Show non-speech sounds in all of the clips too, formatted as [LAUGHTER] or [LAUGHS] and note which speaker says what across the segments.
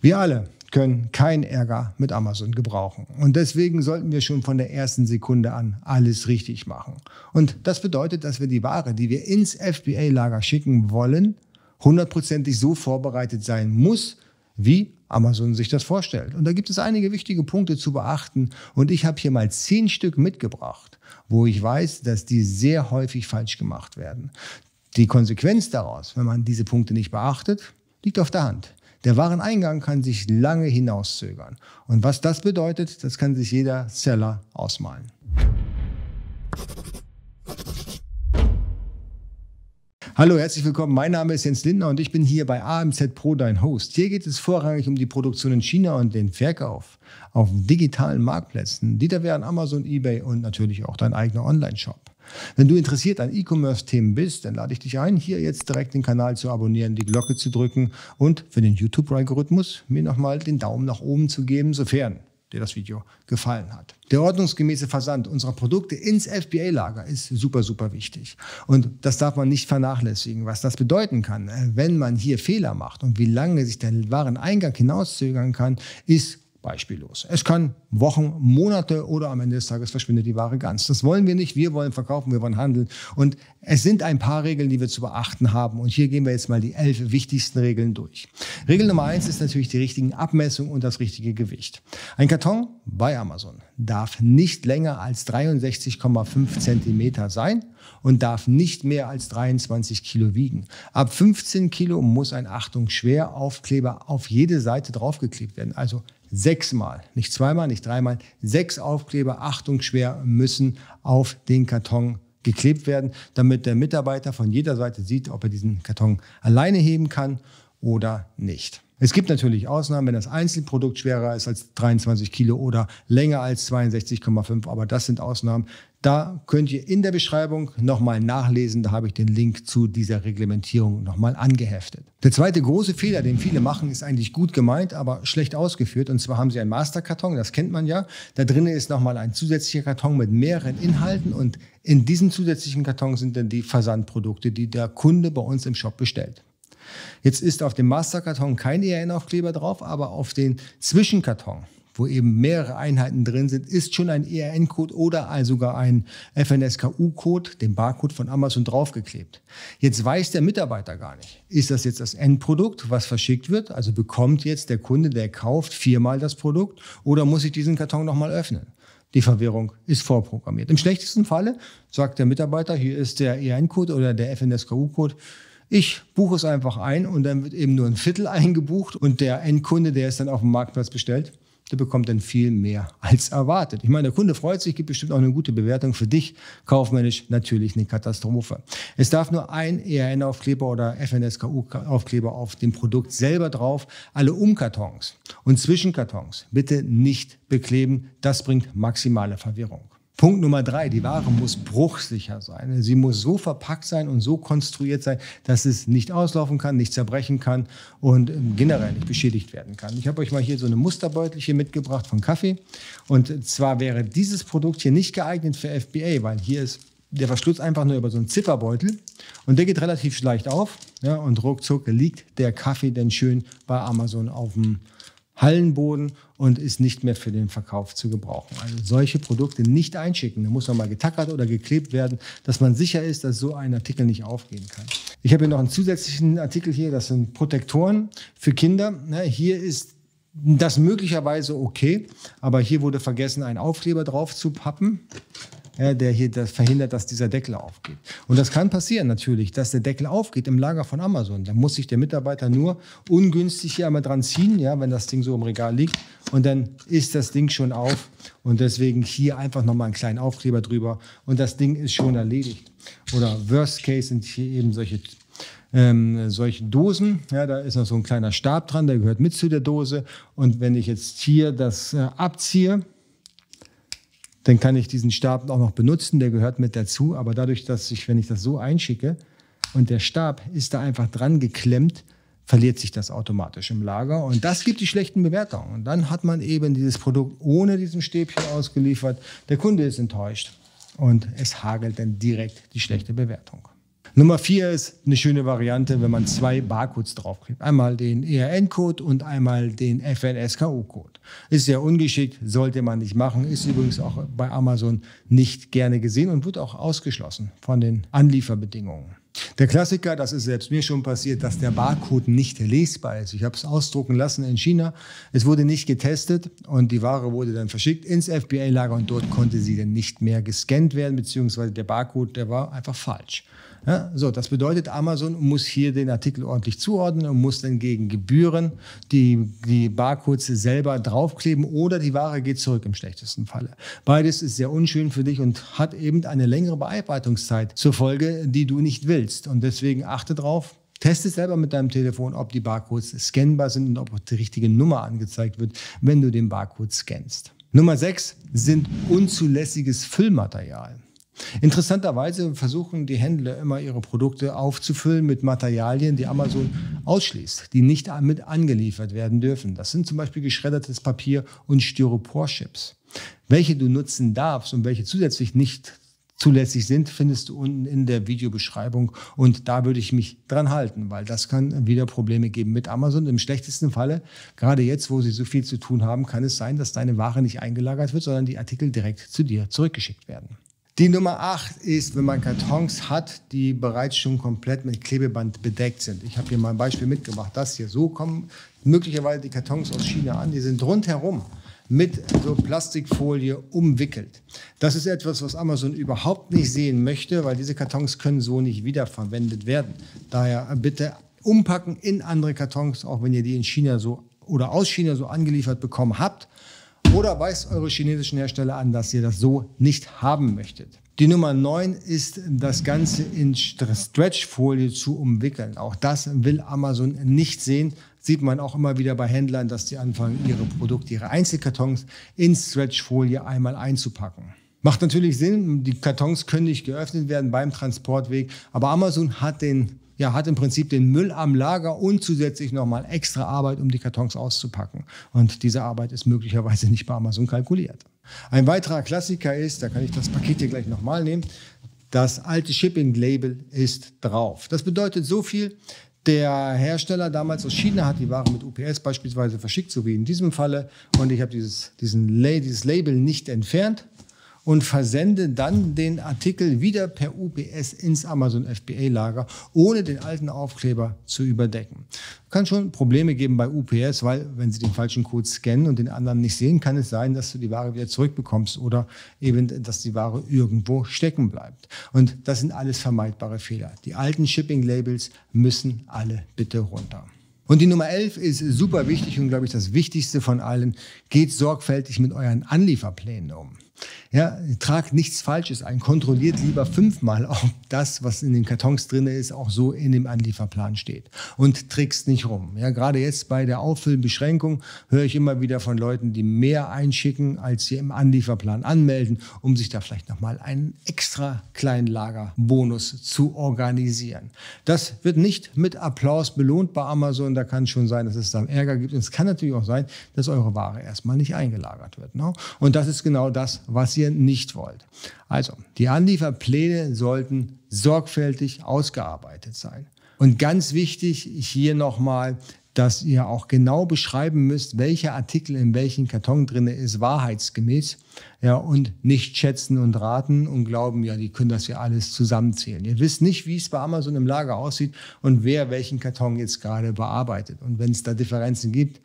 Speaker 1: Wir alle können keinen Ärger mit Amazon gebrauchen. Und deswegen sollten wir schon von der ersten Sekunde an alles richtig machen. Und das bedeutet, dass wir die Ware, die wir ins FBA-Lager schicken wollen, hundertprozentig so vorbereitet sein muss, wie Amazon sich das vorstellt. Und da gibt es einige wichtige Punkte zu beachten. Und ich habe hier mal zehn Stück mitgebracht, wo ich weiß, dass die sehr häufig falsch gemacht werden. Die Konsequenz daraus, wenn man diese Punkte nicht beachtet, liegt auf der Hand. Der Wareneingang kann sich lange hinauszögern. Und was das bedeutet, das kann sich jeder Seller ausmalen. Hallo, herzlich willkommen. Mein Name ist Jens Lindner und ich bin hier bei AMZ Pro, dein Host. Hier geht es vorrangig um die Produktion in China und den Verkauf auf digitalen Marktplätzen. Die da wären Amazon, eBay und natürlich auch dein eigener Online-Shop. Wenn du interessiert an E-Commerce-Themen bist, dann lade ich dich ein, hier jetzt direkt den Kanal zu abonnieren, die Glocke zu drücken und für den YouTube-Algorithmus mir nochmal den Daumen nach oben zu geben, sofern dir das Video gefallen hat. Der ordnungsgemäße Versand unserer Produkte ins FBA-Lager ist super, super wichtig. Und das darf man nicht vernachlässigen. Was das bedeuten kann, äh, wenn man hier Fehler macht und wie lange sich der Wareneingang hinauszögern kann, ist beispiellos. Es kann Wochen, Monate oder am Ende des Tages verschwindet die Ware ganz. Das wollen wir nicht. Wir wollen verkaufen, wir wollen handeln. Und es sind ein paar Regeln, die wir zu beachten haben. Und hier gehen wir jetzt mal die elf wichtigsten Regeln durch. Regel Nummer eins ist natürlich die richtigen Abmessungen und das richtige Gewicht. Ein Karton bei Amazon darf nicht länger als 63,5 Zentimeter sein und darf nicht mehr als 23 Kilo wiegen. Ab 15 Kilo muss ein Achtung Schweraufkleber auf jede Seite draufgeklebt werden. Also sechsmal, nicht zweimal, nicht dreimal, sechs Aufkleber, Achtung schwer, müssen auf den Karton geklebt werden, damit der Mitarbeiter von jeder Seite sieht, ob er diesen Karton alleine heben kann oder nicht. Es gibt natürlich Ausnahmen, wenn das Einzelprodukt schwerer ist als 23 Kilo oder länger als 62,5, aber das sind Ausnahmen. Da könnt ihr in der Beschreibung nochmal nachlesen. Da habe ich den Link zu dieser Reglementierung nochmal angeheftet. Der zweite große Fehler, den viele machen, ist eigentlich gut gemeint, aber schlecht ausgeführt. Und zwar haben sie einen Masterkarton, das kennt man ja. Da drinnen ist nochmal ein zusätzlicher Karton mit mehreren Inhalten. Und in diesem zusätzlichen Karton sind dann die Versandprodukte, die der Kunde bei uns im Shop bestellt. Jetzt ist auf dem Masterkarton kein ERN-Aufkleber drauf, aber auf den Zwischenkarton wo eben mehrere Einheiten drin sind, ist schon ein ERN-Code oder sogar ein FNSKU-Code, den Barcode von Amazon draufgeklebt. Jetzt weiß der Mitarbeiter gar nicht, ist das jetzt das Endprodukt, was verschickt wird? Also bekommt jetzt der Kunde, der kauft, viermal das Produkt oder muss ich diesen Karton nochmal öffnen? Die Verwirrung ist vorprogrammiert. Im schlechtesten Falle sagt der Mitarbeiter, hier ist der ERN-Code oder der FNSKU-Code. Ich buche es einfach ein und dann wird eben nur ein Viertel [LAUGHS] eingebucht und der Endkunde, der es dann auf dem Marktplatz bestellt, der bekommt dann viel mehr als erwartet. Ich meine, der Kunde freut sich, gibt bestimmt auch eine gute Bewertung für dich. Kaufmännisch natürlich eine Katastrophe. Es darf nur ein ERN-Aufkleber oder FNSKU-Aufkleber auf dem Produkt selber drauf. Alle Umkartons und Zwischenkartons bitte nicht bekleben. Das bringt maximale Verwirrung. Punkt Nummer drei, die Ware muss bruchsicher sein. Sie muss so verpackt sein und so konstruiert sein, dass es nicht auslaufen kann, nicht zerbrechen kann und ähm, generell nicht beschädigt werden kann. Ich habe euch mal hier so eine Musterbeutelchen mitgebracht von Kaffee. Und zwar wäre dieses Produkt hier nicht geeignet für FBA, weil hier ist der Verschluss einfach nur über so einen Zifferbeutel und der geht relativ leicht auf ja, und ruckzuck liegt der Kaffee dann schön bei Amazon auf dem Hallenboden und ist nicht mehr für den Verkauf zu gebrauchen. Also solche Produkte nicht einschicken. Da muss nochmal getackert oder geklebt werden, dass man sicher ist, dass so ein Artikel nicht aufgehen kann. Ich habe hier noch einen zusätzlichen Artikel hier, das sind Protektoren für Kinder. Hier ist das möglicherweise okay, aber hier wurde vergessen, einen Aufkleber drauf zu pappen ja, der hier das verhindert, dass dieser Deckel aufgeht. Und das kann passieren natürlich, dass der Deckel aufgeht im Lager von Amazon. Da muss sich der Mitarbeiter nur ungünstig hier einmal dran ziehen, ja, wenn das Ding so im Regal liegt. Und dann ist das Ding schon auf. Und deswegen hier einfach nochmal einen kleinen Aufkleber drüber. Und das Ding ist schon erledigt. Oder Worst Case sind hier eben solche ähm, solche Dosen. Ja, da ist noch so ein kleiner Stab dran, der gehört mit zu der Dose. Und wenn ich jetzt hier das äh, abziehe, dann kann ich diesen Stab auch noch benutzen, der gehört mit dazu. Aber dadurch, dass ich, wenn ich das so einschicke und der Stab ist da einfach dran geklemmt, verliert sich das automatisch im Lager. Und das gibt die schlechten Bewertungen. Und dann hat man eben dieses Produkt ohne diesen Stäbchen ausgeliefert. Der Kunde ist enttäuscht und es hagelt dann direkt die schlechte Bewertung. Nummer vier ist eine schöne Variante, wenn man zwei Barcodes draufklebt. Einmal den ERN-Code und einmal den FNSKU-Code. Ist sehr ungeschickt, sollte man nicht machen, ist übrigens auch bei Amazon nicht gerne gesehen und wird auch ausgeschlossen von den Anlieferbedingungen. Der Klassiker, das ist selbst mir schon passiert, dass der Barcode nicht lesbar ist. Ich habe es ausdrucken lassen in China. Es wurde nicht getestet und die Ware wurde dann verschickt ins FBA-Lager und dort konnte sie dann nicht mehr gescannt werden, beziehungsweise der Barcode, der war einfach falsch. Ja, so, das bedeutet, Amazon muss hier den Artikel ordentlich zuordnen und muss dann gegen Gebühren die, die Barcodes selber draufkleben oder die Ware geht zurück im schlechtesten Falle. Beides ist sehr unschön für dich und hat eben eine längere Bearbeitungszeit zur Folge, die du nicht willst. Und deswegen achte drauf, Teste selber mit deinem Telefon, ob die Barcodes scannbar sind und ob die richtige Nummer angezeigt wird, wenn du den Barcode scannst. Nummer 6 sind unzulässiges Füllmaterial. Interessanterweise versuchen die Händler immer ihre Produkte aufzufüllen mit Materialien, die Amazon ausschließt, die nicht mit angeliefert werden dürfen. Das sind zum Beispiel geschreddertes Papier und Styroporchips. Welche du nutzen darfst und welche zusätzlich nicht zulässig sind, findest du unten in der Videobeschreibung. Und da würde ich mich dran halten, weil das kann wieder Probleme geben mit Amazon. Im schlechtesten Falle, gerade jetzt, wo sie so viel zu tun haben, kann es sein, dass deine Ware nicht eingelagert wird, sondern die Artikel direkt zu dir zurückgeschickt werden. Die Nummer 8 ist, wenn man Kartons hat, die bereits schon komplett mit Klebeband bedeckt sind. Ich habe hier mal ein Beispiel mitgebracht. Das hier, so kommen möglicherweise die Kartons aus China an. Die sind rundherum mit so Plastikfolie umwickelt. Das ist etwas, was Amazon überhaupt nicht sehen möchte, weil diese Kartons können so nicht wiederverwendet werden. Daher bitte umpacken in andere Kartons, auch wenn ihr die in China so oder aus China so angeliefert bekommen habt oder weist eure chinesischen Hersteller an, dass ihr das so nicht haben möchtet. Die Nummer 9 ist, das Ganze in Stretchfolie zu umwickeln. Auch das will Amazon nicht sehen. Sieht man auch immer wieder bei Händlern, dass die anfangen, ihre Produkte, ihre Einzelkartons in Stretchfolie einmal einzupacken. Macht natürlich Sinn, die Kartons können nicht geöffnet werden beim Transportweg, aber Amazon hat den ja, hat im Prinzip den Müll am Lager und zusätzlich nochmal extra Arbeit, um die Kartons auszupacken. Und diese Arbeit ist möglicherweise nicht bei Amazon kalkuliert. Ein weiterer Klassiker ist, da kann ich das Paket hier gleich nochmal nehmen, das alte Shipping-Label ist drauf. Das bedeutet so viel, der Hersteller damals aus China hat die Ware mit UPS beispielsweise verschickt, so wie in diesem Falle. Und ich habe dieses, diesen, dieses Label nicht entfernt, und versende dann den Artikel wieder per UPS ins Amazon FBA-Lager, ohne den alten Aufkleber zu überdecken. Kann schon Probleme geben bei UPS, weil wenn sie den falschen Code scannen und den anderen nicht sehen, kann es sein, dass du die Ware wieder zurückbekommst oder eben, dass die Ware irgendwo stecken bleibt. Und das sind alles vermeidbare Fehler. Die alten Shipping-Labels müssen alle bitte runter. Und die Nummer 11 ist super wichtig und, glaube ich, das Wichtigste von allen. Geht sorgfältig mit euren Anlieferplänen um. Ja, tragt nichts Falsches ein. Kontrolliert lieber fünfmal, [LAUGHS] ob das, was in den Kartons drin ist, auch so in dem Anlieferplan steht. Und trickst nicht rum. Ja, gerade jetzt bei der Auffüllbeschränkung höre ich immer wieder von Leuten, die mehr einschicken, als sie im Anlieferplan anmelden, um sich da vielleicht nochmal einen extra kleinen Lagerbonus zu organisieren. Das wird nicht mit Applaus belohnt bei Amazon. Da kann schon sein, dass es dann Ärger gibt. Und es kann natürlich auch sein, dass eure Ware erstmal nicht eingelagert wird. Ne? Und das ist genau das, was ihr nicht wollt. Also, die Anlieferpläne sollten sorgfältig ausgearbeitet sein. Und ganz wichtig hier nochmal, dass ihr auch genau beschreiben müsst, welcher Artikel in welchem Karton drin ist, wahrheitsgemäß. Ja, und nicht schätzen und raten und glauben, ja, die können das ja alles zusammenzählen. Ihr wisst nicht, wie es bei Amazon im Lager aussieht und wer welchen Karton jetzt gerade bearbeitet. Und wenn es da Differenzen gibt,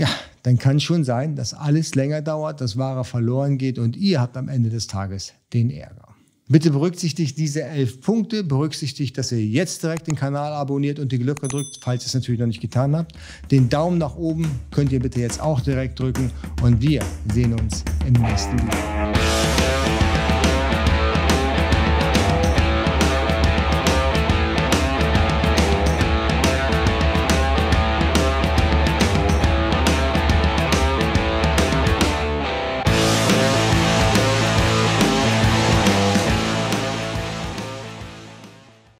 Speaker 1: ja, dann kann schon sein, dass alles länger dauert, dass Ware verloren geht und ihr habt am Ende des Tages den Ärger. Bitte berücksichtigt diese elf Punkte, berücksichtigt, dass ihr jetzt direkt den Kanal abonniert und die Glocke drückt, falls ihr es natürlich noch nicht getan habt. Den Daumen nach oben könnt ihr bitte jetzt auch direkt drücken und wir sehen uns im nächsten Video.